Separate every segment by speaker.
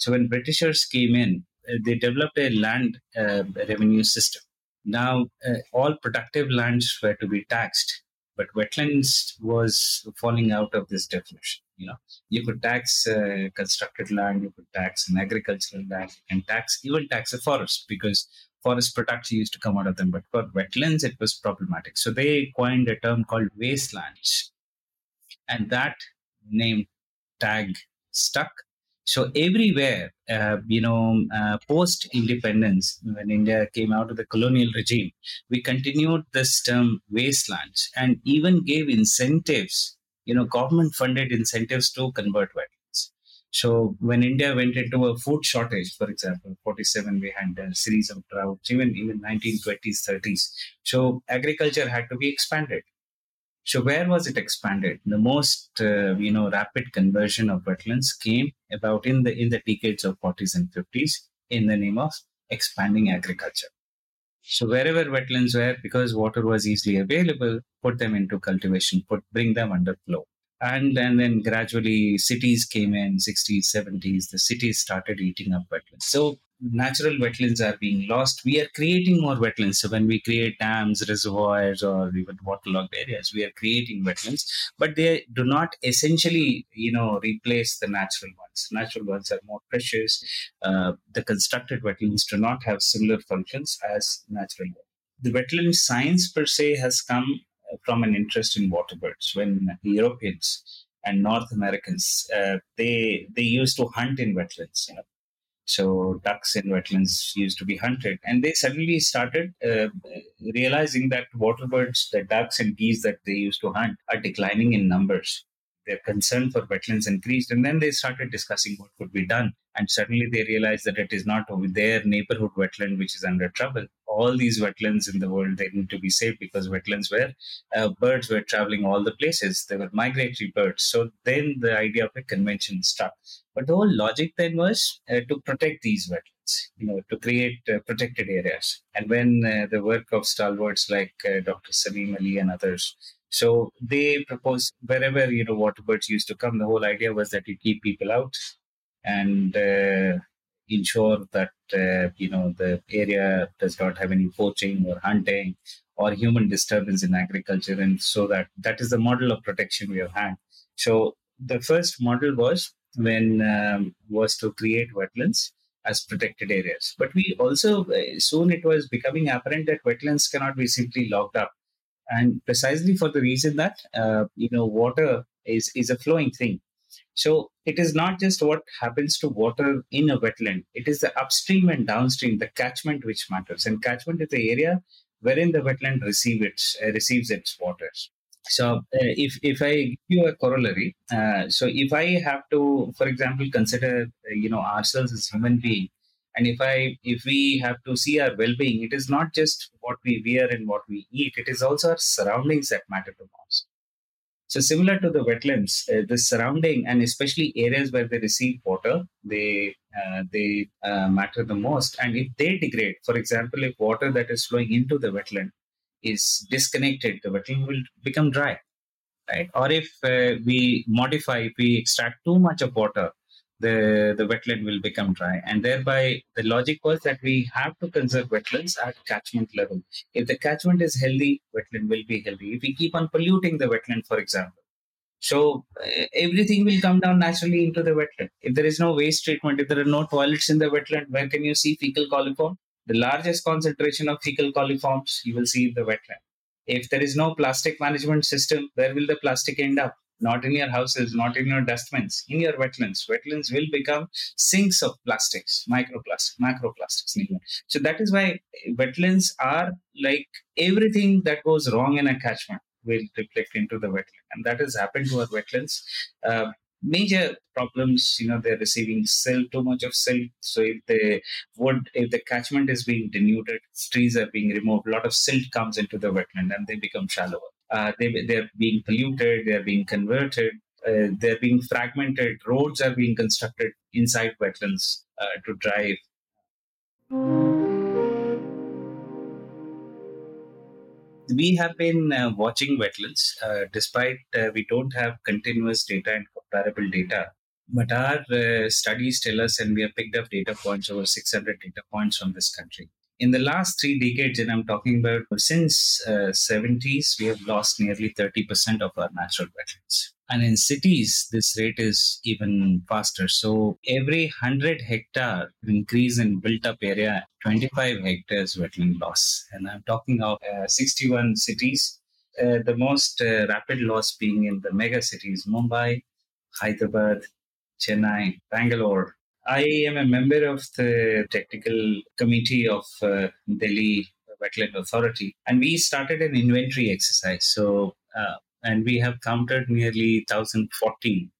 Speaker 1: So when Britishers came in, uh, they developed a land uh, revenue system. Now, uh, all productive lands were to be taxed, but wetlands was falling out of this definition. You know, you could tax uh, constructed land, you could tax an agricultural land, and tax even tax a forest because forest products used to come out of them. But for wetlands, it was problematic. So they coined a term called wastelands, and that name tag stuck so everywhere, uh, you know, uh, post independence, when India came out of the colonial regime, we continued this term wastelands and even gave incentives, you know, government funded incentives to convert wetlands. So when India went into a food shortage, for example, 47, we had a series of droughts, even even 1920s, 30s. So agriculture had to be expanded. So where was it expanded? The most uh, you know rapid conversion of wetlands came about in the in the decades of 40s and 50s in the name of expanding agriculture. So wherever wetlands were, because water was easily available, put them into cultivation, put bring them under flow. And, and then gradually cities came in 60s 70s the cities started eating up wetlands so natural wetlands are being lost. We are creating more wetlands. So when we create dams, reservoirs, or even waterlogged areas, we are creating wetlands, but they do not essentially, you know, replace the natural ones. Natural ones are more precious. Uh, the constructed wetlands do not have similar functions as natural ones. The wetland science per se has come from an interest in water birds. When Europeans and North Americans, uh, they they used to hunt in wetlands. You know, so ducks in wetlands used to be hunted, and they suddenly started uh, realizing that water birds, the ducks and geese that they used to hunt, are declining in numbers. Their concern for wetlands increased, and then they started discussing what could be done. And suddenly they realized that it is not their neighborhood wetland which is under trouble. All these wetlands in the world they need to be saved because wetlands were, uh, birds were traveling all the places. They were migratory birds. So then the idea of a convention stuck. But the whole logic then was uh, to protect these wetlands, you know, to create uh, protected areas. And when uh, the work of stalwarts like uh, Dr. Salim Ali and others, so they proposed wherever you know water birds used to come. The whole idea was that you keep people out and uh, ensure that uh, you know the area does not have any poaching or hunting or human disturbance in agriculture, and so that that is the model of protection we have had. So the first model was when um, was to create wetlands as protected areas. But we also uh, soon it was becoming apparent that wetlands cannot be simply locked up, and precisely for the reason that uh, you know water is is a flowing thing. So it is not just what happens to water in a wetland; it is the upstream and downstream, the catchment which matters. And catchment is the area wherein the wetland receive its, uh, receives its waters. So uh, if if I give you a corollary, uh, so if I have to, for example, consider uh, you know ourselves as human being, and if I if we have to see our well-being, it is not just what we wear and what we eat; it is also our surroundings that matter the most. So similar to the wetlands, uh, the surrounding and especially areas where they receive water, they uh, they matter the most. And if they degrade, for example, if water that is flowing into the wetland is disconnected, the wetland will become dry, right? Or if uh, we modify, if we extract too much of water, the, the wetland will become dry. And thereby, the logic was that we have to conserve wetlands at catchment level. If the catchment is healthy, wetland will be healthy. If we keep on polluting the wetland, for example, so uh, everything will come down naturally into the wetland. If there is no waste treatment, if there are no toilets in the wetland, where can you see fecal coliform? The largest concentration of fecal coliforms you will see in the wetland. If there is no plastic management system, where will the plastic end up? not in your houses, not in your dustbins, in your wetlands. Wetlands will become sinks of plastics, microplastics, macroplastics. So that is why wetlands are like everything that goes wrong in a catchment will reflect into the wetland, and that has happened to our wetlands. Uh, major problems you know they're receiving silt too much of silt so if the wood if the catchment is being denuded trees are being removed a lot of silt comes into the wetland and they become shallower uh, they, they're being polluted, they're being converted, uh, they're being fragmented, roads are being constructed inside wetlands uh, to drive. We have been uh, watching wetlands uh, despite uh, we don't have continuous data and comparable data. But our uh, studies tell us, and we have picked up data points over 600 data points from this country. In the last three decades, and I'm talking about since uh, 70s, we have lost nearly 30% of our natural wetlands. And in cities, this rate is even faster. So every 100 hectare increase in built up area, 25 hectares wetland loss. And I'm talking of uh, 61 cities. Uh, the most uh, rapid loss being in the mega cities Mumbai, Hyderabad, Chennai, Bangalore. I am a member of the technical committee of uh, Delhi Wetland Authority, and we started an inventory exercise. So, uh, and we have counted nearly 1,040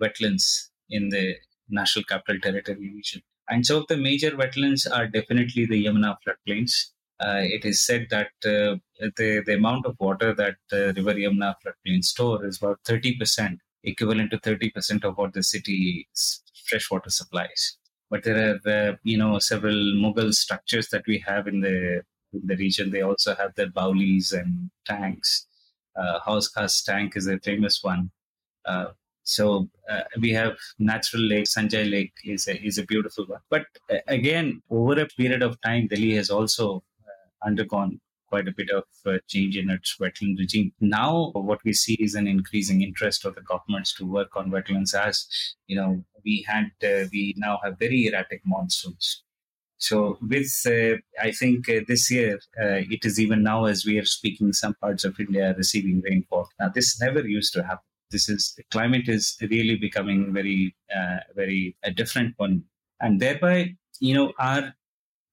Speaker 1: wetlands in the National Capital Territory region. And so the major wetlands are definitely the Yamuna floodplains. Uh, it is said that uh, the, the amount of water that the River Yamuna floodplain store is about 30%, equivalent to 30% of what the city's freshwater supplies. But there are, uh, you know, several Mughal structures that we have in the in the region. They also have their baulis and tanks uh, Hauz Khas tank is a famous one. Uh, so uh, we have natural lake, Sanjay Lake is a, is a beautiful one. But uh, again, over a period of time, Delhi has also uh, undergone quite a bit of uh, change in its wetland regime. Now, what we see is an increasing interest of the governments to work on wetlands. As you know, we had we now have very erratic monsoons. So, with uh, I think uh, this year, uh, it is even now as we are speaking, some parts of India are receiving rainfall. Now, this never used to happen. This is the climate is really becoming very, uh, very a different one, and thereby, you know, our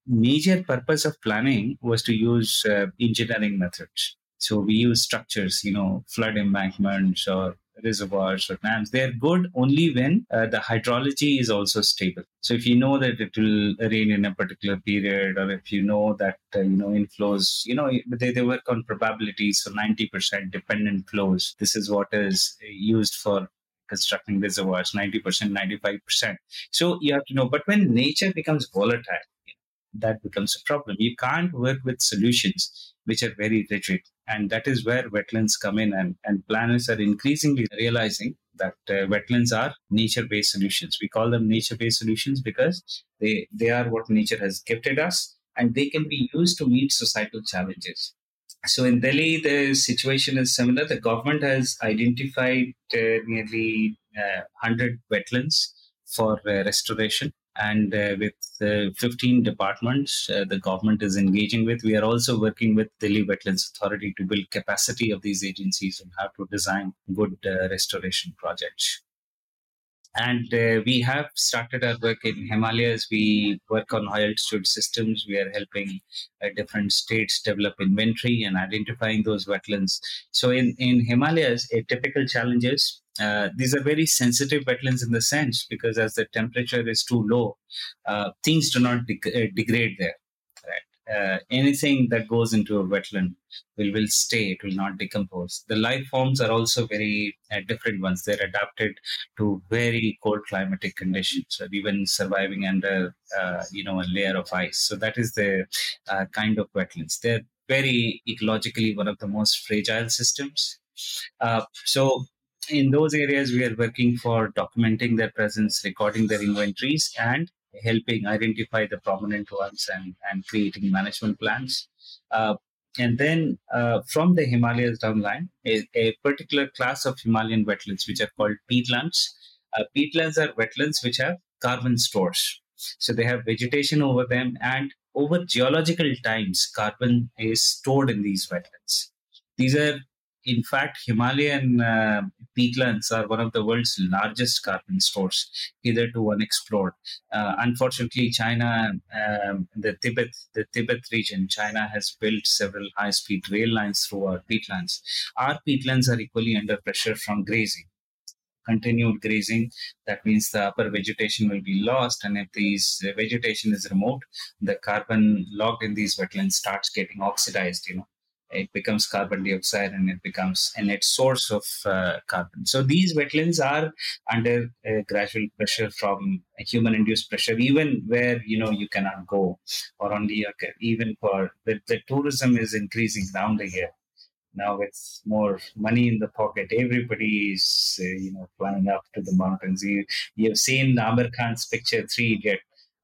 Speaker 1: major purpose of planning was to use uh, engineering methods. So we use structures, you know, flood embankments or reservoirs or dams. They're good only when uh, the hydrology is also stable. So if you know that it will rain in a particular period, or if you know that uh, you know inflows, you know they, they work on probabilities. So ninety percent dependent flows. This is what is used for constructing reservoirs. Ninety percent, ninety five percent. So you have to know. But when nature becomes volatile, that becomes a problem. You can't work with solutions which are very rigid. And that is where wetlands come in. And, and planners are increasingly realizing that uh, wetlands are nature based solutions. We call them nature based solutions because they, they are what nature has gifted us and they can be used to meet societal challenges. So in Delhi, the situation is similar. The government has identified uh, nearly uh, 100 wetlands for uh, restoration and uh, with uh, 15 departments uh, the government is engaging with. We are also working with delhi wetlands authority to build capacity of these agencies and how to design good uh, restoration projects and uh, we have started our work in himalayas. We work on high altitude systems. We are helping uh, different states develop inventory and identifying those wetlands. So in, in himalayas a typical challenge is uh, these are very sensitive wetlands in the sense because as the temperature is too low, uh, things do not de- uh, degrade there. Uh, anything that goes into a wetland will will stay; it will not decompose. The life forms are also very uh, different ones. They're adapted to very cold climatic conditions, so even surviving under you know a layer of ice. So that is the kind of wetlands. They're very ecologically one of the most fragile systems. so in those areas, we are working for documenting their presence, recording their inventories, and helping identify the prominent ones and, and creating management plans. Uh, and then uh, from the Himalayas downline, a, a, particular class of Himalayan wetlands, which are called peatlands. Uh, peatlands are wetlands which have carbon stores. So they have vegetation over them, and over geological times, carbon is stored in these wetlands. These are in fact, Himalayan uh, peatlands are one of the world's largest carbon stores, hitherto unexplored. Uh, unfortunately, China, um, the Tibet, the Tibet region, China has built several high-speed rail lines through our peatlands. Our peatlands are equally under pressure from grazing continued grazing, that means the upper vegetation will be lost. And if these vegetation is removed, the carbon locked in these wetlands starts getting oxidized, you know, it becomes carbon dioxide and it becomes a net source of uh, carbon. So these wetlands are under a gradual pressure from human induced pressure, even where you know you cannot go, or only even for the, the tourism is increasing down the year. now with more money in the pocket, everybody is uh, you know flying up to the mountains. You you've seen Aamir Khan's picture Three Idiot,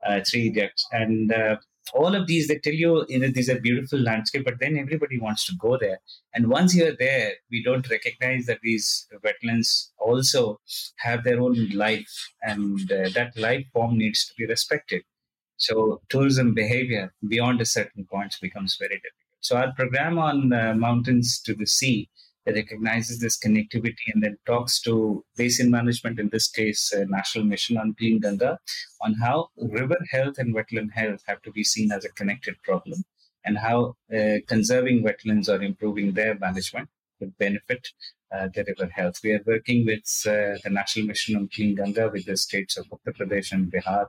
Speaker 1: uh, Three Idiots, and uh, all of these they tell you you know these are beautiful landscape, but then everybody wants to go there. And once you're there, we don't recognize that these wetlands also have their own life, and uh, that life form needs to be respected. So tourism behavior beyond a certain point becomes very difficult. So our program on uh, mountains to the sea recognizes this connectivity and then talks to basin management, in this case, uh, National Mission on Clean Ganga, on how river health and wetland health have to be seen as a connected problem and how uh, conserving wetlands or improving their management would benefit uh, the river health. We are working with uh, the National Mission on Clean Ganga with the states of Uttar Pradesh and Bihar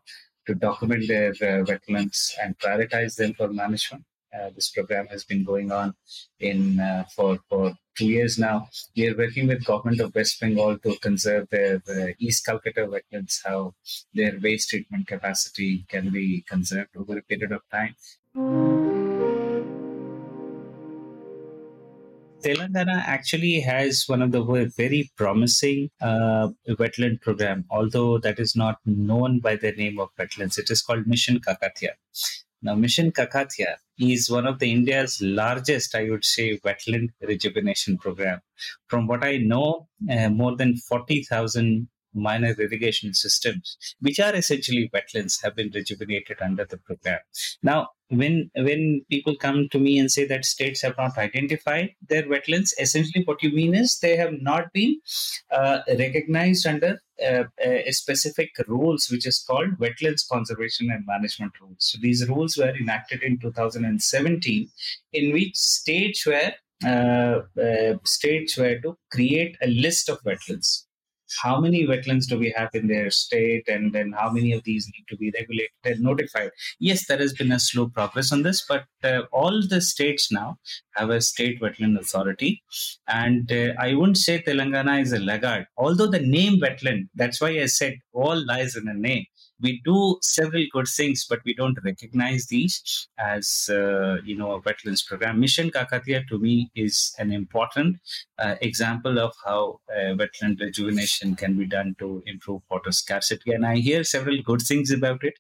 Speaker 1: to document their uh, wetlands and prioritize them for management. Uh, this program has been going on in uh, for for two years now. We are working with government of West Bengal to conserve their uh, East Calcutta wetlands, how their waste treatment capacity can be conserved over a period of time. Telangana actually has one of the very promising uh, wetland program, although that is not known by the name of wetlands. It is called Mission Kakatiya. Now, Mission Kakatiya is one of the India's largest, I would say, wetland rejuvenation program. From what I know, uh, more than 40,000 minor irrigation systems, which are essentially wetlands, have been rejuvenated under the program. Now, when when people come to me and say that states have not identified their wetlands, essentially what you mean is they have not been uh, recognized under uh, a specific rules, which is called Wetlands Conservation and Management Rules. So these rules were enacted in 2017, in which states were uh, uh, states were to create a list of wetlands how many wetlands do we have in their state and then how many of these need to be regulated and notified? Yes there has been a slow progress on this but uh, all the states now have a state wetland authority. And uh, i wouldn't say telangana is a laggard although the name wetland that's why i said all lies in the name we do several good things, but we don't recognize these as uh, you know a wetlands program. Mission Kakatiya to me is an important uh, example of how uh, wetland rejuvenation can be done to improve water scarcity, and I hear several good things about it.